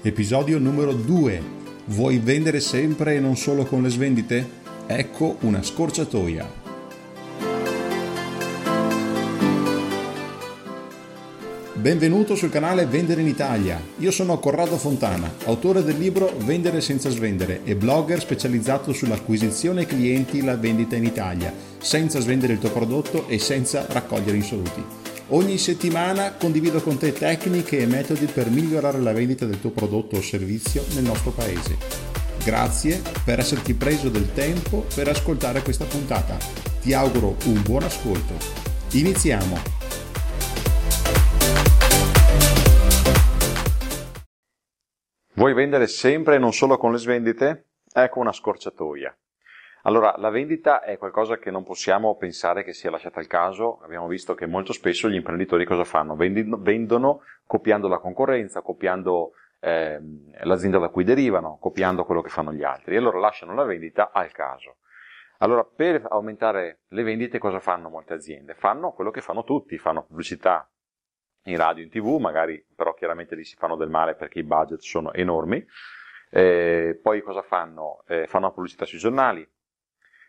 Episodio numero 2. Vuoi vendere sempre e non solo con le svendite? Ecco una scorciatoia. Benvenuto sul canale Vendere in Italia. Io sono Corrado Fontana, autore del libro Vendere senza svendere e blogger specializzato sull'acquisizione clienti e la vendita in Italia, senza svendere il tuo prodotto e senza raccogliere insoluti. Ogni settimana condivido con te tecniche e metodi per migliorare la vendita del tuo prodotto o servizio nel nostro paese. Grazie per esserti preso del tempo per ascoltare questa puntata. Ti auguro un buon ascolto. Iniziamo! Vuoi vendere sempre e non solo con le svendite? Ecco una scorciatoia. Allora, la vendita è qualcosa che non possiamo pensare che sia lasciata al caso. Abbiamo visto che molto spesso gli imprenditori cosa fanno? Vendono, vendono copiando la concorrenza, copiando eh, l'azienda da cui derivano, copiando quello che fanno gli altri. E allora lasciano la vendita al caso. Allora, per aumentare le vendite cosa fanno molte aziende? Fanno quello che fanno tutti, fanno pubblicità in radio, in tv, magari però chiaramente lì si fanno del male perché i budget sono enormi. Eh, poi cosa fanno? Eh, fanno pubblicità sui giornali,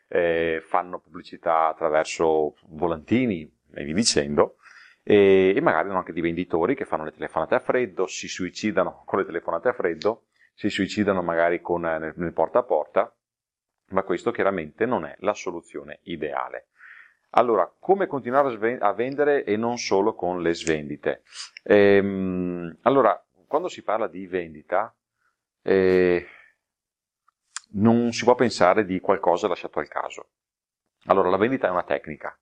eh, fanno pubblicità attraverso volantini e via dicendo, e, e, magari hanno anche dei venditori che fanno le telefonate a freddo, si suicidano con le telefonate a freddo, si suicidano magari con, nel, nel porta a porta, ma questo chiaramente non è la soluzione ideale. Allora, come continuare a, vendere e non solo con le svendite? Ehm, allora, quando si parla di vendita, eh, non si può pensare di qualcosa lasciato al caso. Allora, la vendita è una tecnica,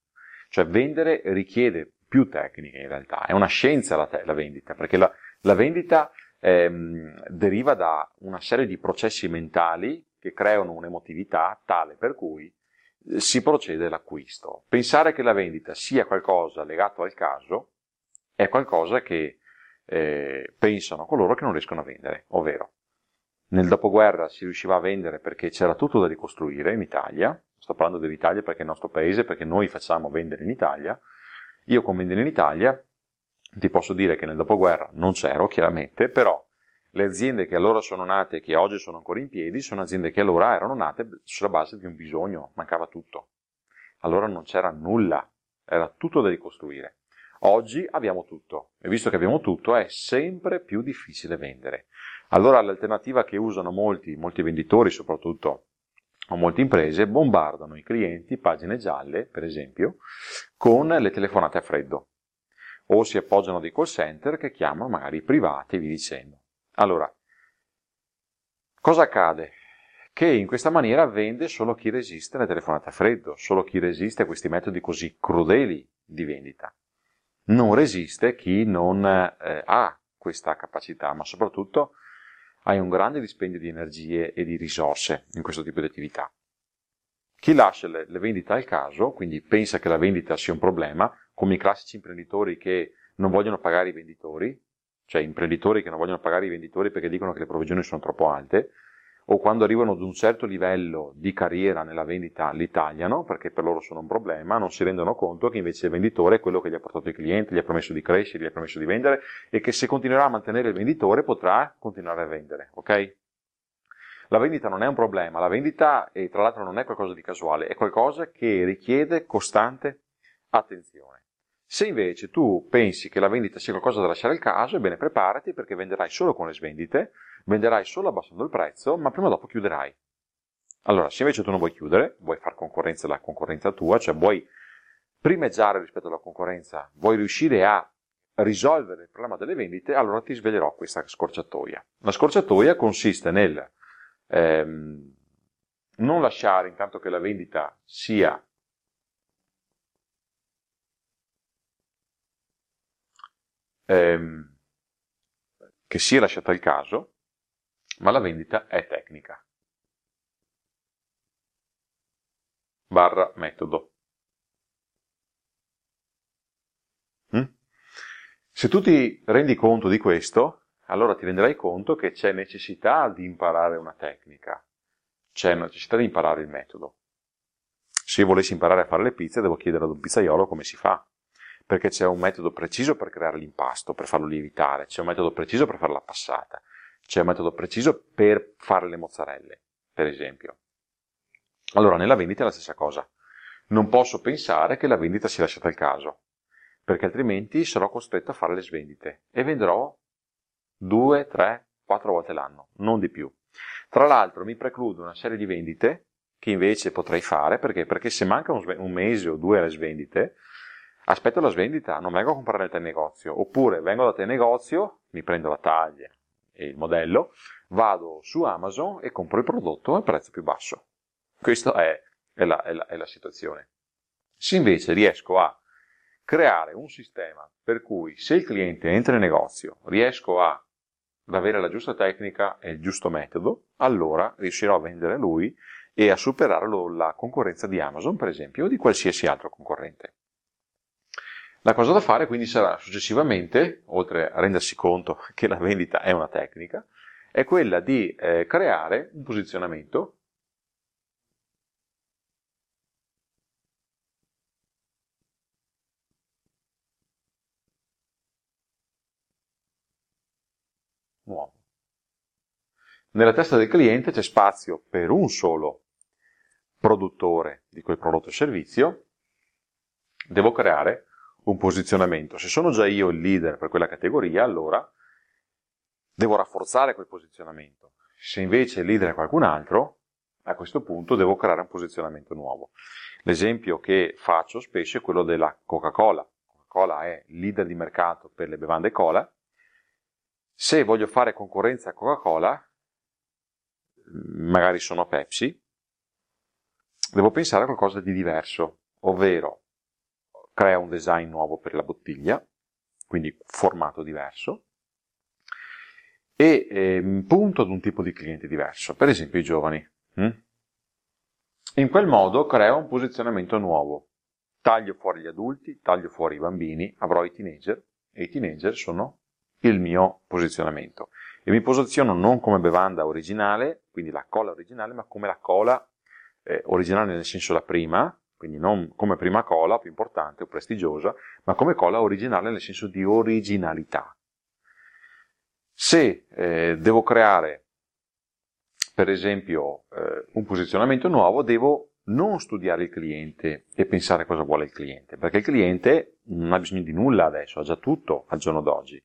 cioè vendere richiede più tecniche in realtà, è una scienza la, te- la vendita, perché la, la vendita ehm, deriva da una serie di processi mentali che creano un'emotività tale per cui si procede all'acquisto. Pensare che la vendita sia qualcosa legato al caso è qualcosa che eh, pensano coloro che non riescono a vendere, ovvero nel dopoguerra si riusciva a vendere perché c'era tutto da ricostruire in Italia, sto parlando dell'Italia perché è il nostro paese, perché noi facciamo vendere in Italia, io con vendere in Italia ti posso dire che nel dopoguerra non c'ero chiaramente, però le aziende che allora sono nate e che oggi sono ancora in piedi sono aziende che allora erano nate sulla base di un bisogno, mancava tutto. Allora non c'era nulla, era tutto da ricostruire. Oggi abbiamo tutto e visto che abbiamo tutto è sempre più difficile vendere. Allora l'alternativa che usano molti, molti venditori soprattutto o molte imprese bombardano i clienti, pagine gialle per esempio, con le telefonate a freddo o si appoggiano dei call center che chiamano magari privati e vi dicendo. Allora, cosa accade? Che in questa maniera vende solo chi resiste alle telefonate a freddo, solo chi resiste a questi metodi così crudeli di vendita. Non resiste chi non eh, ha questa capacità, ma soprattutto hai un grande dispendio di energie e di risorse in questo tipo di attività. Chi lascia le, le vendite al caso, quindi pensa che la vendita sia un problema, come i classici imprenditori che non vogliono pagare i venditori, cioè imprenditori che non vogliono pagare i venditori perché dicono che le provvigioni sono troppo alte, o quando arrivano ad un certo livello di carriera nella vendita li tagliano perché per loro sono un problema, non si rendono conto che invece il venditore è quello che gli ha portato i clienti, gli ha promesso di crescere, gli ha promesso di vendere e che se continuerà a mantenere il venditore potrà continuare a vendere, ok? La vendita non è un problema, la vendita, e tra l'altro non è qualcosa di casuale, è qualcosa che richiede costante attenzione. Se invece tu pensi che la vendita sia qualcosa da lasciare al caso, ebbene preparati perché venderai solo con le svendite, venderai solo abbassando il prezzo, ma prima o dopo chiuderai. Allora, se invece tu non vuoi chiudere, vuoi fare concorrenza alla concorrenza tua, cioè vuoi primeggiare rispetto alla concorrenza, vuoi riuscire a risolvere il problema delle vendite, allora ti svelerò questa scorciatoia. La scorciatoia consiste nel ehm, non lasciare intanto che la vendita sia ehm, che sia lasciata al caso, ma la vendita è tecnica. Barra metodo. Mm? Se tu ti rendi conto di questo, allora ti renderai conto che c'è necessità di imparare una tecnica, c'è necessità di imparare il metodo. Se io volessi imparare a fare le pizze, devo chiedere ad un pizzaiolo come si fa perché c'è un metodo preciso per creare l'impasto, per farlo lievitare, c'è un metodo preciso per fare la passata, c'è un metodo preciso per fare le mozzarelle, per esempio. Allora, nella vendita è la stessa cosa. Non posso pensare che la vendita sia lasciata al caso, perché altrimenti sarò costretto a fare le svendite e vendrò due, tre, quattro volte l'anno, non di più. Tra l'altro mi precludo una serie di vendite che invece potrei fare, perché? Perché se manca un, un mese o due alle svendite, aspetto la svendita, non vengo a comprare da te negozio, oppure vengo da te in negozio, mi prendo la taglia il modello, vado su Amazon e compro il prodotto al prezzo più basso. Questa è, è, la, è, la, è la situazione. Se invece riesco a creare un sistema per cui se il cliente entra in negozio riesco a, ad avere la giusta tecnica e il giusto metodo, allora riuscirò a vendere lui e a superare la concorrenza di Amazon, per esempio, o di qualsiasi altro concorrente. La cosa da fare quindi sarà successivamente, oltre a rendersi conto che la vendita è una tecnica, è quella di eh, creare un posizionamento nuovo. Nella testa del cliente c'è spazio per un solo produttore di quel prodotto o servizio, devo creare un posizionamento. Se sono già io il leader per quella categoria, allora devo rafforzare quel posizionamento. Se invece il leader è qualcun altro, a questo punto devo creare un posizionamento nuovo. L'esempio che faccio spesso è quello della Coca-Cola. Coca-Cola è leader di mercato per le bevande cola. Se voglio fare concorrenza a Coca-Cola, magari sono Pepsi, devo pensare a qualcosa di diverso, ovvero crea un design nuovo per la bottiglia, quindi formato diverso, e eh, punto ad un tipo di cliente diverso, per esempio i giovani. Hm? In quel modo creo un posizionamento nuovo. Taglio fuori gli adulti, taglio fuori i bambini, avrò i teenager e i teenager sono il mio posizionamento. E mi posiziono non come bevanda originale, quindi la cola originale, ma come la cola eh, originale nel senso la prima, quindi non come prima cola, più importante o prestigiosa, ma come cola originale nel senso di originalità. Se eh, devo creare, per esempio, eh, un posizionamento nuovo, devo non studiare il cliente e pensare cosa vuole il cliente, perché il cliente non ha bisogno di nulla adesso, ha già tutto al giorno d'oggi,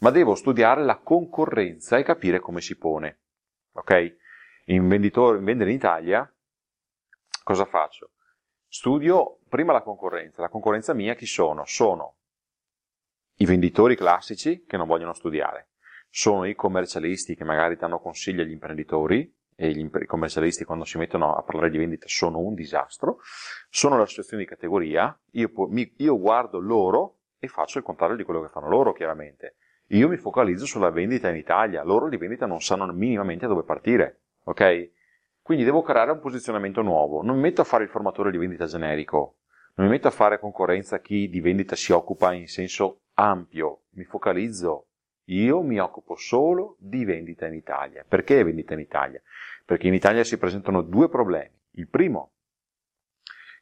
ma devo studiare la concorrenza e capire come si pone. Ok? In, venditore, in vendere in Italia, cosa faccio? Studio prima la concorrenza. La concorrenza mia chi sono? Sono i venditori classici che non vogliono studiare, sono i commercialisti che magari danno consigli agli imprenditori e gli commercialisti quando si mettono a parlare di vendita sono un disastro, sono le associazioni di categoria, io, io guardo loro e faccio il contrario di quello che fanno loro chiaramente. Io mi focalizzo sulla vendita in Italia, loro di vendita non sanno minimamente dove partire, ok? Quindi devo creare un posizionamento nuovo. Non mi metto a fare il formatore di vendita generico, non mi metto a fare concorrenza a chi di vendita si occupa in senso ampio, mi focalizzo. Io mi occupo solo di vendita in Italia. Perché vendita in Italia? Perché in Italia si presentano due problemi. Il primo,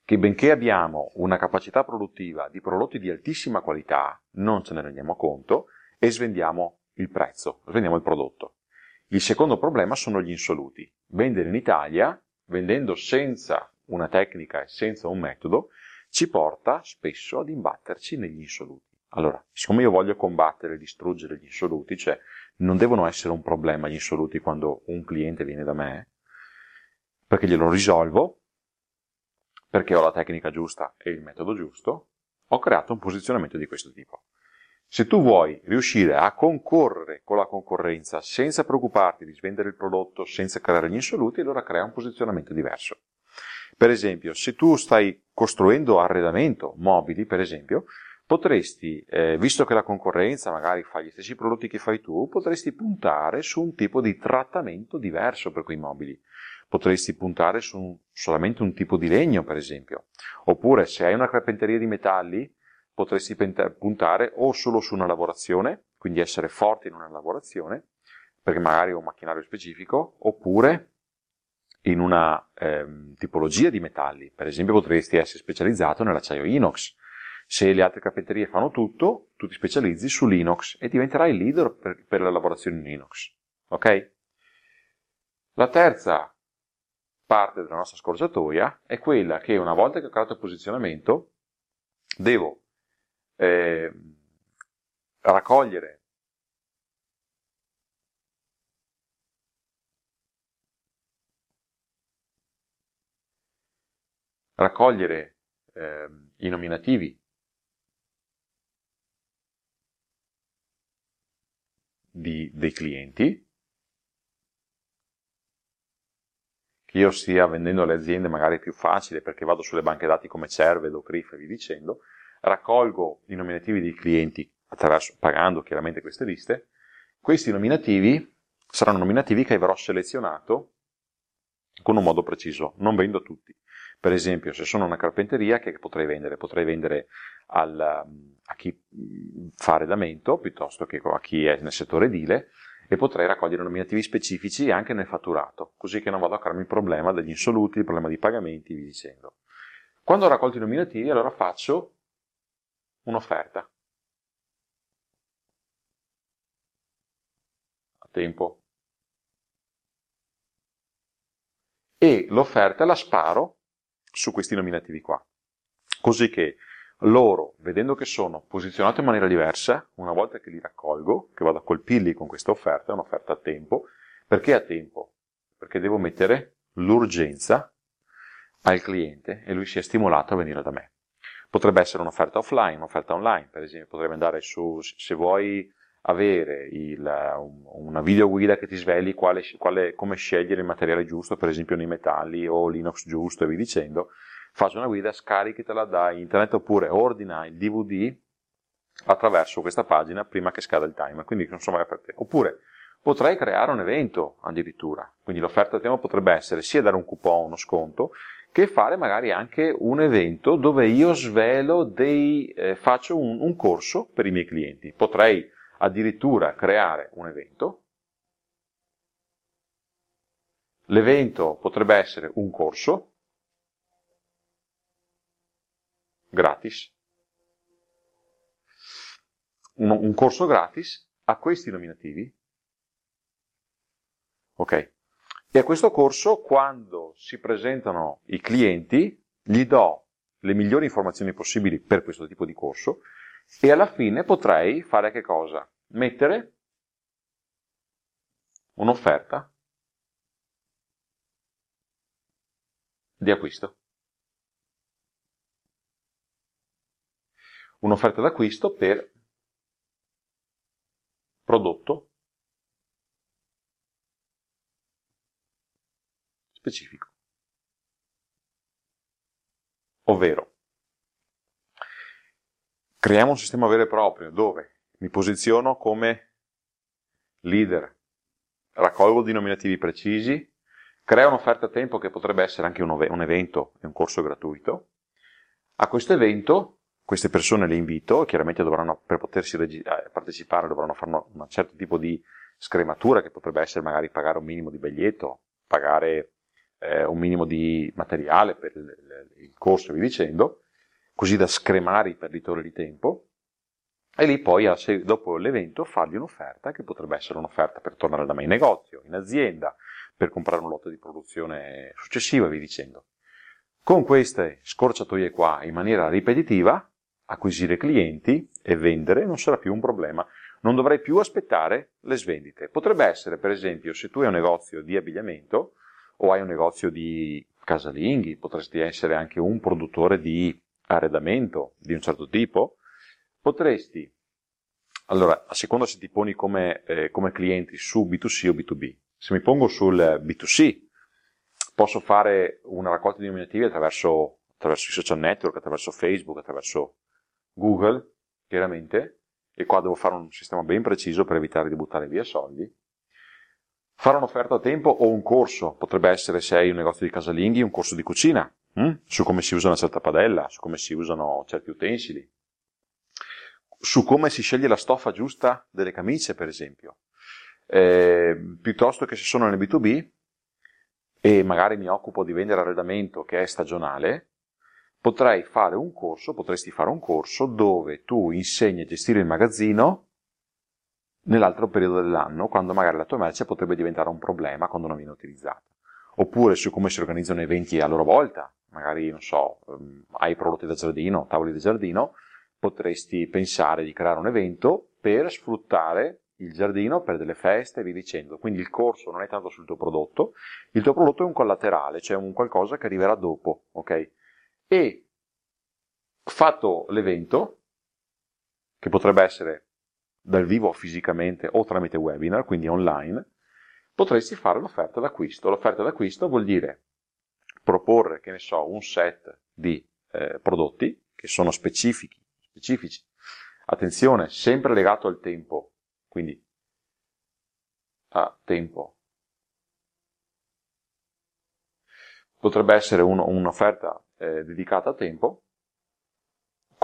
che benché abbiamo una capacità produttiva di prodotti di altissima qualità, non ce ne rendiamo conto e svendiamo il prezzo, svendiamo il prodotto. Il secondo problema sono gli insoluti. Vendere in Italia, vendendo senza una tecnica e senza un metodo, ci porta spesso ad imbatterci negli insoluti. Allora, siccome io voglio combattere e distruggere gli insoluti, cioè non devono essere un problema gli insoluti quando un cliente viene da me, perché glielo risolvo, perché ho la tecnica giusta e il metodo giusto, ho creato un posizionamento di questo tipo. Se tu vuoi riuscire a concorrere con la concorrenza senza preoccuparti di svendere il prodotto, senza creare gli insoluti, allora crea un posizionamento diverso. Per esempio, se tu stai costruendo arredamento, mobili, per esempio, potresti, eh, visto che la concorrenza magari fa gli stessi prodotti che fai tu, potresti puntare su un tipo di trattamento diverso per quei mobili. Potresti puntare su un, solamente un tipo di legno, per esempio. Oppure, se hai una carpenteria di metalli, potresti puntare o solo su una lavorazione, quindi essere forte in una lavorazione, perché magari ho un macchinario specifico, oppure in una ehm, tipologia di metalli. Per esempio potresti essere specializzato nell'acciaio inox. Se le altre caffetterie fanno tutto, tu ti specializzi sull'inox e diventerai il leader per, per la lavorazione in inox. Ok? La terza parte della nostra scorciatoia è quella che una volta che ho creato il posizionamento devo eh, raccogliere. Raccogliere eh, i nominativi. Di, dei clienti, che io stia vendendo alle aziende magari è più facile perché vado sulle banche dati come Cerved o Crif e vi dicendo, raccolgo i nominativi dei clienti pagando chiaramente queste liste, questi nominativi saranno nominativi che avrò selezionato con un modo preciso, non vendo tutti. Per esempio, se sono una carpenteria, che potrei vendere? Potrei vendere al, a chi fa arredamento piuttosto che a chi è nel settore edile e potrei raccogliere nominativi specifici anche nel fatturato, così che non vado a crearmi il problema degli insoluti, il problema di pagamenti, vi dicendo. Quando ho raccolto i nominativi, allora faccio un'offerta. A tempo. E l'offerta la sparo su questi nominativi qua. Così che loro, vedendo che sono posizionati in maniera diversa, una volta che li raccolgo, che vado a colpirli con questa offerta, è un'offerta a tempo, perché a tempo? Perché devo mettere l'urgenza al cliente e lui sia stimolato a venire da me. Potrebbe essere un'offerta offline, un'offerta online, per esempio, potrebbe andare su, se vuoi avere il, una video guida che ti sveli quale, quale, come scegliere il materiale giusto, per esempio nei metalli o l'inox giusto e vi dicendo, faccio una guida, scaricatela da internet oppure ordina il DVD attraverso questa pagina prima che scada il timer, quindi non so mai per te. Oppure potrei creare un evento addirittura, quindi l'offerta a tema potrebbe essere sia dare un coupon, uno sconto, che fare magari anche un evento dove io svelo dei, eh, faccio un, un corso per i miei clienti. Potrei addirittura creare un evento. L'evento potrebbe essere un corso gratis, un, un corso gratis a questi nominativi. Ok. E a questo corso, quando si presentano i clienti, gli do le migliori informazioni possibili per questo tipo di corso e alla fine potrei fare che cosa? Mettere un'offerta di acquisto. Un'offerta d'acquisto per prodotto specifico. Ovvero, Creiamo un sistema vero e proprio dove mi posiziono come leader, raccolgo dei nominativi precisi, creo un'offerta a tempo che potrebbe essere anche un, un evento e un corso gratuito. A questo evento queste persone le invito, chiaramente dovranno, per potersi regi- eh, partecipare dovranno fare un certo tipo di scrematura che potrebbe essere magari pagare un minimo di biglietto, pagare eh, un minimo di materiale per il, il corso via dicendo, così da scremare i perditori di tempo, e lì poi, dopo l'evento, fargli un'offerta che potrebbe essere un'offerta per tornare da me in negozio, in azienda, per comprare un lotto di produzione successiva via dicendo. Con queste scorciatoie qua, in maniera ripetitiva, acquisire clienti e vendere non sarà più un problema. Non dovrai più aspettare le svendite. Potrebbe essere, per esempio, se tu hai un negozio di abbigliamento o hai un negozio di casalinghi, potresti essere anche un produttore di arredamento di un certo tipo, potresti, allora, a seconda se ti poni come, eh, come clienti su B2C o B2B. Se mi pongo sul B2C, posso fare una raccolta di nominativi attraverso, attraverso i social network, attraverso Facebook, attraverso Google, chiaramente, e qua devo fare un sistema ben preciso per evitare di buttare via soldi. Fare un'offerta a tempo o un corso, potrebbe essere se hai un negozio di casalinghi, un corso di cucina, hm? su come si usa una certa padella, su come si usano certi utensili, su come si sceglie la stoffa giusta delle camicie, per esempio. Eh, piuttosto che se sono nel B2B e magari mi occupo di vendere arredamento che è stagionale, potrei fare un corso, potresti fare un corso dove tu insegni a gestire il magazzino nell'altro periodo dell'anno, quando magari la tua merce potrebbe diventare un problema quando non viene utilizzata. Oppure su come si organizzano eventi a loro volta, magari, non so, ehm, hai prodotti da giardino, tavoli da giardino, potresti pensare di creare un evento per sfruttare il giardino per delle feste e via dicendo. Quindi il corso non è tanto sul tuo prodotto, il tuo prodotto è un collaterale, cioè un qualcosa che arriverà dopo, ok? E fatto l'evento, che potrebbe essere dal vivo fisicamente o tramite webinar, quindi online, potresti fare l'offerta d'acquisto. L'offerta d'acquisto vuol dire proporre, che ne so, un set di eh, prodotti che sono specifici, specifici. Attenzione, sempre legato al tempo, quindi a tempo. Potrebbe essere un, un'offerta eh, dedicata a tempo,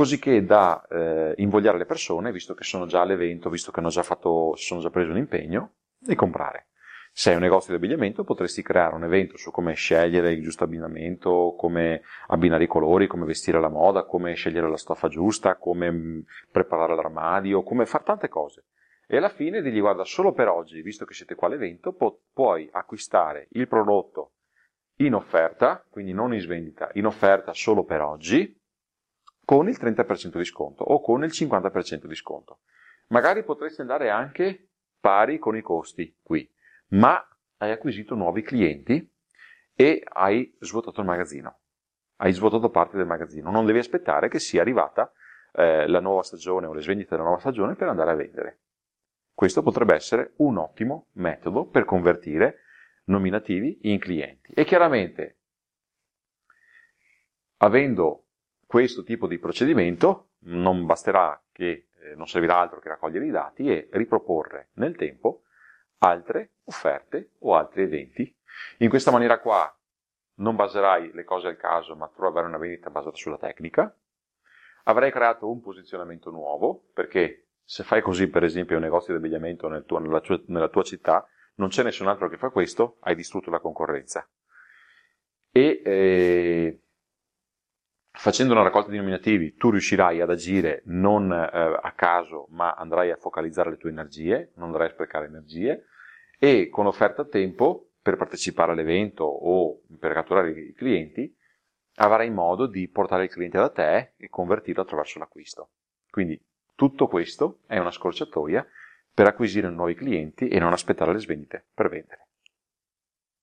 così che da eh, invogliare le persone, visto che sono già all'evento, visto che hanno già fatto, sono già preso un impegno, di comprare. Se hai un negozio di abbigliamento potresti creare un evento su come scegliere il giusto abbinamento, come abbinare i colori, come vestire la moda, come scegliere la stoffa giusta, come mm, preparare l'armadio, come fare tante cose. E alla fine digli guarda solo per oggi, visto che siete qua all'evento, pu- puoi acquistare il prodotto in offerta, quindi non in svendita, in offerta solo per oggi, con il 30% di sconto o con il 50% di sconto. Magari potresti andare anche pari con i costi qui ma hai acquisito nuovi clienti e hai svuotato il magazzino, hai svuotato parte del magazzino, non devi aspettare che sia arrivata eh, la nuova stagione o le svendite della nuova stagione per andare a vendere. Questo potrebbe essere un ottimo metodo per convertire nominativi in clienti. E chiaramente, avendo questo tipo di procedimento, non basterà che, eh, non servirà altro che raccogliere i dati e riproporre nel tempo altre offerte o altri eventi. In questa maniera qua non baserai le cose al caso, ma troverai una vendita basata sulla tecnica. Avrai creato un posizionamento nuovo, perché se fai così, per esempio, un negozio di abbigliamento nel tuo, nella, tua, nella tua città, non c'è nessun altro che fa questo, hai distrutto la concorrenza. E eh, facendo una raccolta di nominativi tu riuscirai ad agire non eh, a caso, ma andrai a focalizzare le tue energie, non andrai a sprecare energie, e con offerta a tempo per partecipare all'evento o per catturare i clienti avrai modo di portare il cliente da te e convertirlo attraverso l'acquisto. Quindi tutto questo è una scorciatoia per acquisire nuovi clienti e non aspettare le svendite per vendere.